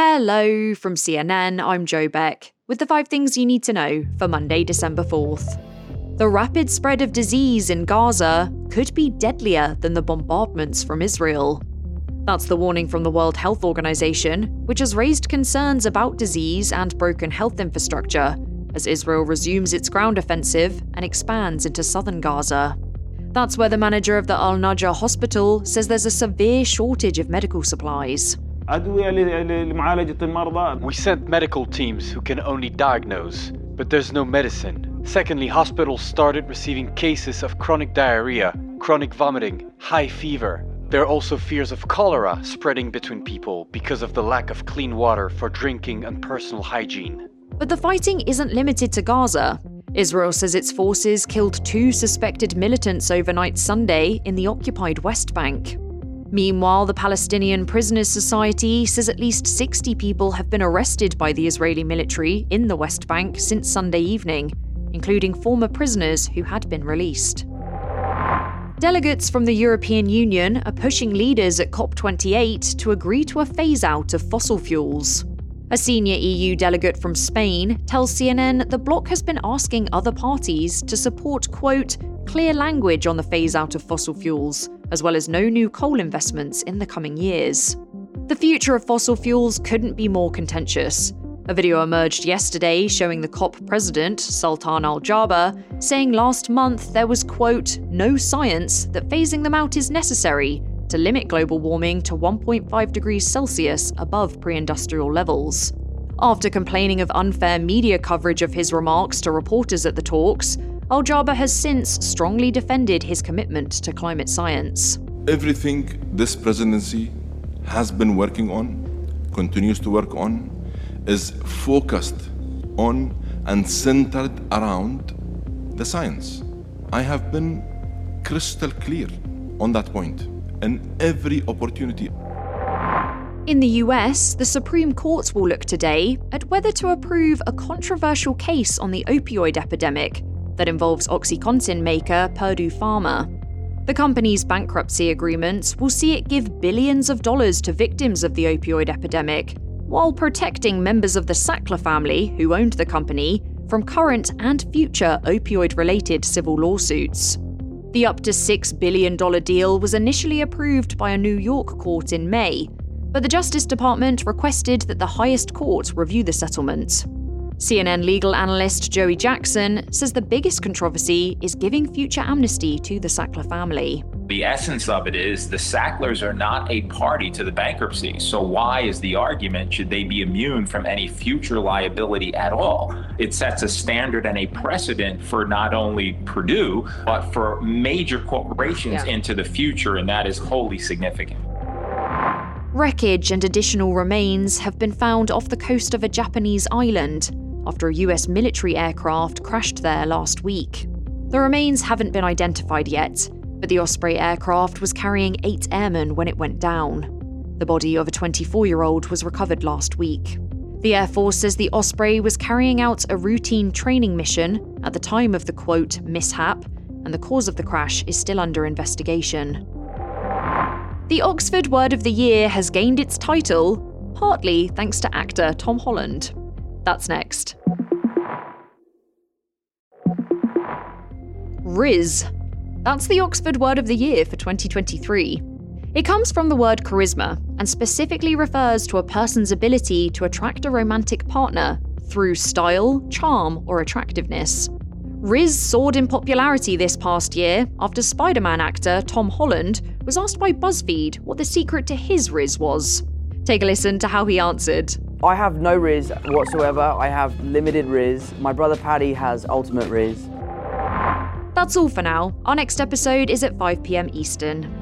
Hello from CNN, I'm Joe Beck, with the five things you need to know for Monday, December 4th. The rapid spread of disease in Gaza could be deadlier than the bombardments from Israel. That's the warning from the World Health Organization, which has raised concerns about disease and broken health infrastructure as Israel resumes its ground offensive and expands into southern Gaza. That's where the manager of the Al Najjar hospital says there's a severe shortage of medical supplies. We sent medical teams who can only diagnose, but there's no medicine. Secondly, hospitals started receiving cases of chronic diarrhea, chronic vomiting, high fever. There are also fears of cholera spreading between people because of the lack of clean water for drinking and personal hygiene. But the fighting isn't limited to Gaza. Israel says its forces killed two suspected militants overnight Sunday in the occupied West Bank. Meanwhile, the Palestinian Prisoners Society says at least 60 people have been arrested by the Israeli military in the West Bank since Sunday evening, including former prisoners who had been released. Delegates from the European Union are pushing leaders at COP28 to agree to a phase out of fossil fuels. A senior EU delegate from Spain tells CNN the bloc has been asking other parties to support, quote, clear language on the phase out of fossil fuels as well as no new coal investments in the coming years. The future of fossil fuels couldn't be more contentious. A video emerged yesterday showing the COP president, Sultan Al Jaber, saying last month there was, quote, no science that phasing them out is necessary to limit global warming to 1.5 degrees Celsius above pre industrial levels. After complaining of unfair media coverage of his remarks to reporters at the talks, Al Jaber has since strongly defended his commitment to climate science. Everything this presidency has been working on, continues to work on, is focused on and centered around the science. I have been crystal clear on that point in every opportunity. In the US, the Supreme Court will look today at whether to approve a controversial case on the opioid epidemic that involves OxyContin maker Purdue Pharma. The company's bankruptcy agreements will see it give billions of dollars to victims of the opioid epidemic, while protecting members of the Sackler family, who owned the company, from current and future opioid related civil lawsuits. The up to $6 billion deal was initially approved by a New York court in May, but the Justice Department requested that the highest court review the settlement. CNN legal analyst Joey Jackson says the biggest controversy is giving future amnesty to the Sackler family. The essence of it is the Sacklers are not a party to the bankruptcy. So, why is the argument should they be immune from any future liability at all? It sets a standard and a precedent for not only Purdue, but for major corporations yeah. into the future, and that is wholly significant. Wreckage and additional remains have been found off the coast of a Japanese island after a US military aircraft crashed there last week. The remains haven't been identified yet, but the Osprey aircraft was carrying eight airmen when it went down. The body of a 24 year old was recovered last week. The Air Force says the Osprey was carrying out a routine training mission at the time of the quote mishap, and the cause of the crash is still under investigation. The Oxford Word of the Year has gained its title partly thanks to actor Tom Holland. That's next. Rizz. That's the Oxford Word of the Year for 2023. It comes from the word charisma and specifically refers to a person's ability to attract a romantic partner through style, charm, or attractiveness. Rizz soared in popularity this past year after Spider Man actor Tom Holland was asked by BuzzFeed what the secret to his Rizz was. Take a listen to how he answered. I have no Rizz whatsoever. I have limited Rizz. My brother Paddy has ultimate Rizz. That's all for now. Our next episode is at 5pm Eastern.